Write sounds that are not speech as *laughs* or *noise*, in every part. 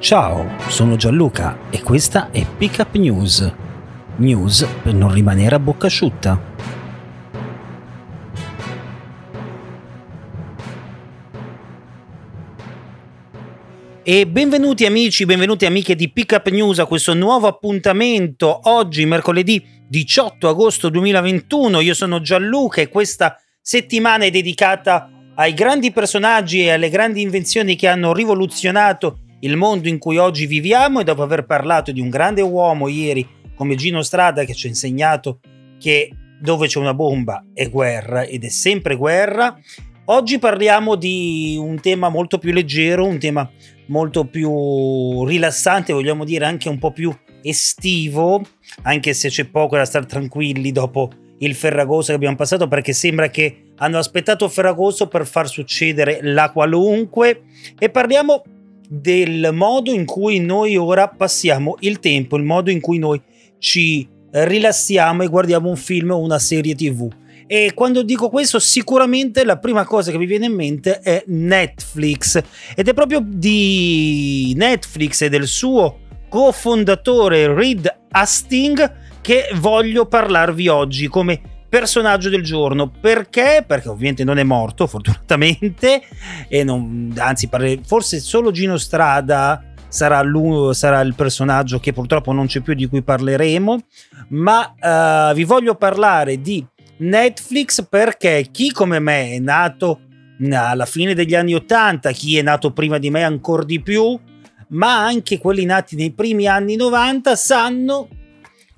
Ciao, sono Gianluca e questa è Pickup News. News per non rimanere a bocca asciutta. E benvenuti amici, benvenuti amiche di Pickup News a questo nuovo appuntamento oggi mercoledì 18 agosto 2021. Io sono Gianluca e questa settimana è dedicata ai grandi personaggi e alle grandi invenzioni che hanno rivoluzionato il mondo in cui oggi viviamo e dopo aver parlato di un grande uomo ieri come Gino Strada che ci ha insegnato che dove c'è una bomba è guerra ed è sempre guerra, oggi parliamo di un tema molto più leggero, un tema molto più rilassante, vogliamo dire anche un po' più estivo, anche se c'è poco da stare tranquilli dopo il Ferragosto che abbiamo passato perché sembra che hanno aspettato Ferragosto per far succedere la qualunque e parliamo del modo in cui noi ora passiamo il tempo, il modo in cui noi ci rilassiamo e guardiamo un film o una serie tv. E quando dico questo, sicuramente la prima cosa che mi viene in mente è Netflix. Ed è proprio di Netflix e del suo cofondatore Reed Hastings che voglio parlarvi oggi come personaggio del giorno. Perché? Perché ovviamente non è morto, *laughs* fortunatamente, e non, anzi, forse solo Gino Strada sarà, sarà il personaggio che purtroppo non c'è più di cui parleremo, ma uh, vi voglio parlare di Netflix perché chi come me è nato alla fine degli anni 80, chi è nato prima di me ancora di più, ma anche quelli nati nei primi anni 90 sanno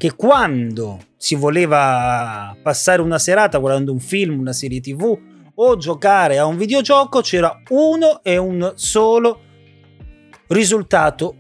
che quando si voleva passare una serata guardando un film, una serie tv o giocare a un videogioco c'era uno e un solo risultato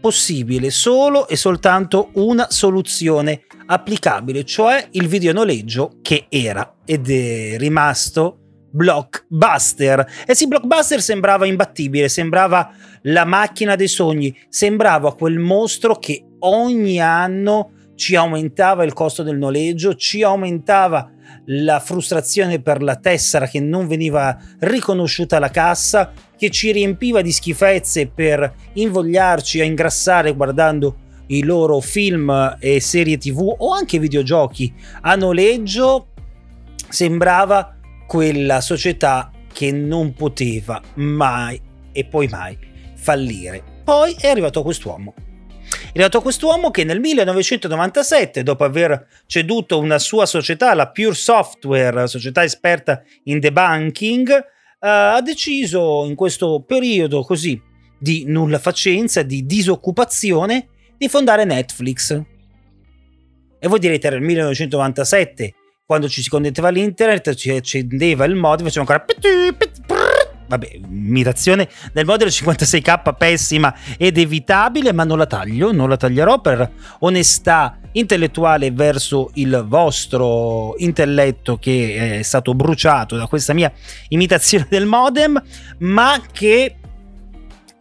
possibile, solo e soltanto una soluzione applicabile, cioè il videonoleggio che era ed è rimasto blockbuster. E sì, blockbuster sembrava imbattibile, sembrava la macchina dei sogni, sembrava quel mostro che ogni anno ci aumentava il costo del noleggio, ci aumentava la frustrazione per la tessera che non veniva riconosciuta alla cassa, che ci riempiva di schifezze per invogliarci a ingrassare guardando i loro film e serie tv o anche videogiochi a noleggio, sembrava quella società che non poteva mai e poi mai fallire. Poi è arrivato quest'uomo arrivato quest'uomo che nel 1997, dopo aver ceduto una sua società, la Pure Software, società esperta in debunking, uh, ha deciso in questo periodo così di nulla facenza, di disoccupazione, di fondare Netflix. E voi direte, era il 1997, quando ci si connetteva all'internet, ci accendeva il modem, faceva ancora vabbè, imitazione del modello 56k pessima ed evitabile, ma non la taglio, non la taglierò per onestà intellettuale verso il vostro intelletto che è stato bruciato da questa mia imitazione del modem, ma che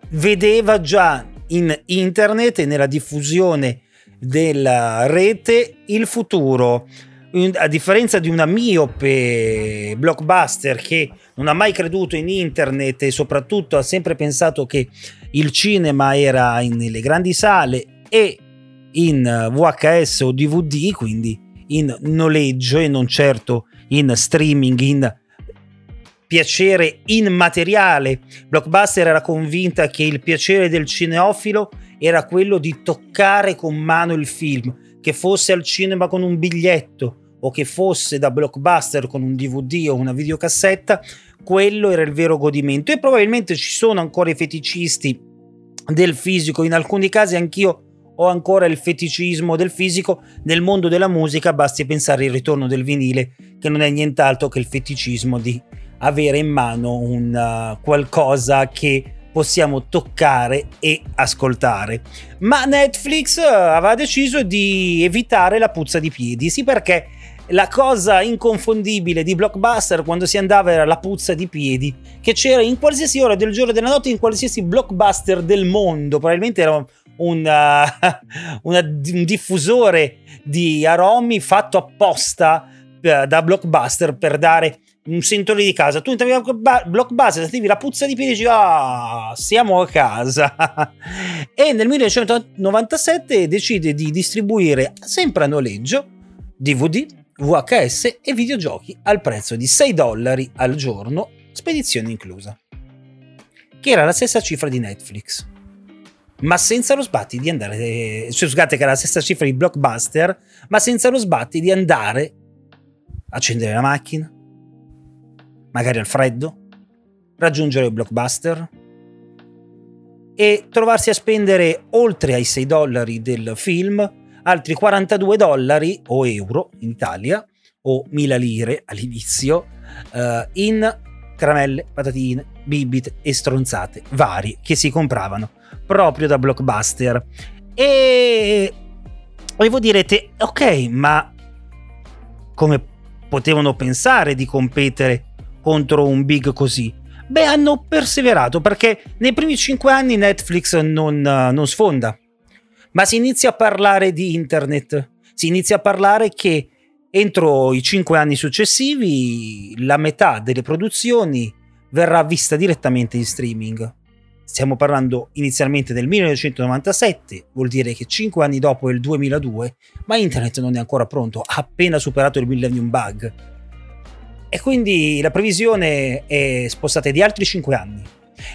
vedeva già in internet e nella diffusione della rete il futuro a differenza di una miope blockbuster che non ha mai creduto in internet e soprattutto ha sempre pensato che il cinema era nelle grandi sale e in VHS o DVD, quindi in noleggio e non certo in streaming, in piacere immateriale. Blockbuster era convinta che il piacere del cineofilo era quello di toccare con mano il film, che fosse al cinema con un biglietto o che fosse da blockbuster con un DVD o una videocassetta, quello era il vero godimento. E probabilmente ci sono ancora i feticisti del fisico, in alcuni casi anch'io o ancora il feticismo del fisico, nel mondo della musica basti pensare al ritorno del vinile, che non è nient'altro che il feticismo di avere in mano un uh, qualcosa che possiamo toccare e ascoltare. Ma Netflix uh, aveva deciso di evitare la puzza di piedi, sì perché la cosa inconfondibile di Blockbuster quando si andava era la puzza di piedi che c'era in qualsiasi ora del giorno e della notte in qualsiasi blockbuster del mondo probabilmente era un, uh, *laughs* una, un diffusore di aromi fatto apposta uh, da Blockbuster per dare un sentore di casa. Tu entravi a Blockbuster, sentivi la puzza di piedi e dici, ah, siamo a casa. *laughs* e nel 1997 decide di distribuire sempre a noleggio DVD, VHS e videogiochi al prezzo di 6 dollari al giorno, spedizione inclusa. Che era la stessa cifra di Netflix ma senza lo sbatti di andare. Cioè, scusate, che era la stessa cifra di blockbuster, ma senza lo sbatti di andare accendere la macchina, magari al freddo, raggiungere il blockbuster e trovarsi a spendere oltre ai 6 dollari del film altri 42 dollari o euro in Italia o 1000 lire all'inizio uh, in caramelle, patatine, bibite e stronzate varie che si compravano proprio da blockbuster. E, e voi direte, ok, ma come potevano pensare di competere contro un big così? Beh, hanno perseverato perché nei primi cinque anni Netflix non, non sfonda, ma si inizia a parlare di internet, si inizia a parlare che entro i cinque anni successivi la metà delle produzioni verrà vista direttamente in streaming. Stiamo parlando inizialmente del 1997, vuol dire che 5 anni dopo è il 2002, ma internet non è ancora pronto, ha appena superato il millennium bug. E quindi la previsione è spostata di altri 5 anni.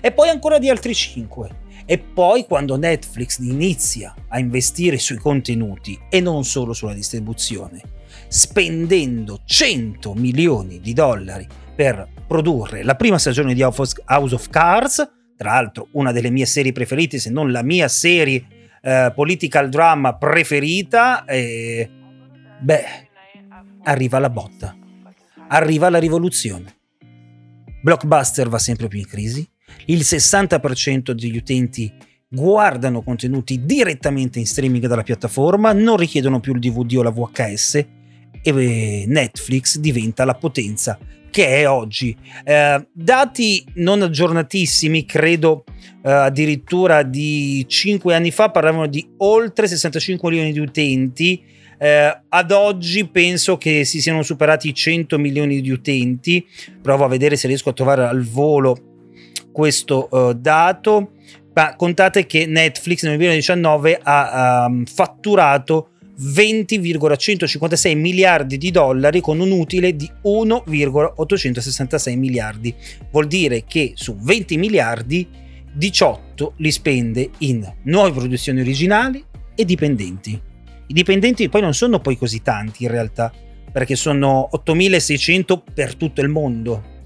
E poi ancora di altri 5. E poi quando Netflix inizia a investire sui contenuti e non solo sulla distribuzione, spendendo 100 milioni di dollari per produrre la prima stagione di House of Cards, tra l'altro una delle mie serie preferite, se non la mia serie eh, political drama preferita, e, beh, arriva la botta, arriva la rivoluzione. Blockbuster va sempre più in crisi, il 60% degli utenti guardano contenuti direttamente in streaming dalla piattaforma, non richiedono più il DVD o la VHS e Netflix diventa la potenza che è oggi. Eh, dati non aggiornatissimi, credo eh, addirittura di 5 anni fa, parlavano di oltre 65 milioni di utenti. Eh, ad oggi penso che si siano superati i 100 milioni di utenti. Provo a vedere se riesco a trovare al volo questo uh, dato. Ma contate che Netflix nel 2019 ha um, fatturato 20,156 miliardi di dollari con un utile di 1,866 miliardi. Vuol dire che su 20 miliardi 18 li spende in nuove produzioni originali e dipendenti. I dipendenti poi non sono poi così tanti in realtà, perché sono 8600 per tutto il mondo.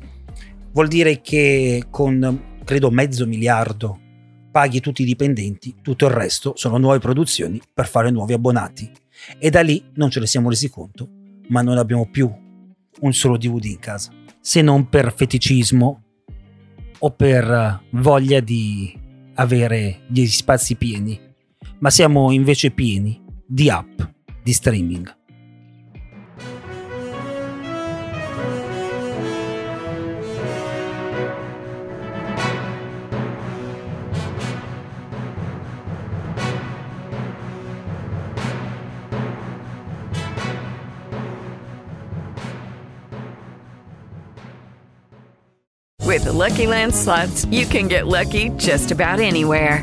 Vuol dire che con credo mezzo miliardo paghi tutti i dipendenti, tutto il resto sono nuove produzioni per fare nuovi abbonati. E da lì non ce ne siamo resi conto, ma non abbiamo più un solo DVD in casa, se non per feticismo o per voglia di avere gli spazi pieni, ma siamo invece pieni di app di streaming. With the Lucky Land slots, you can get lucky just about anywhere.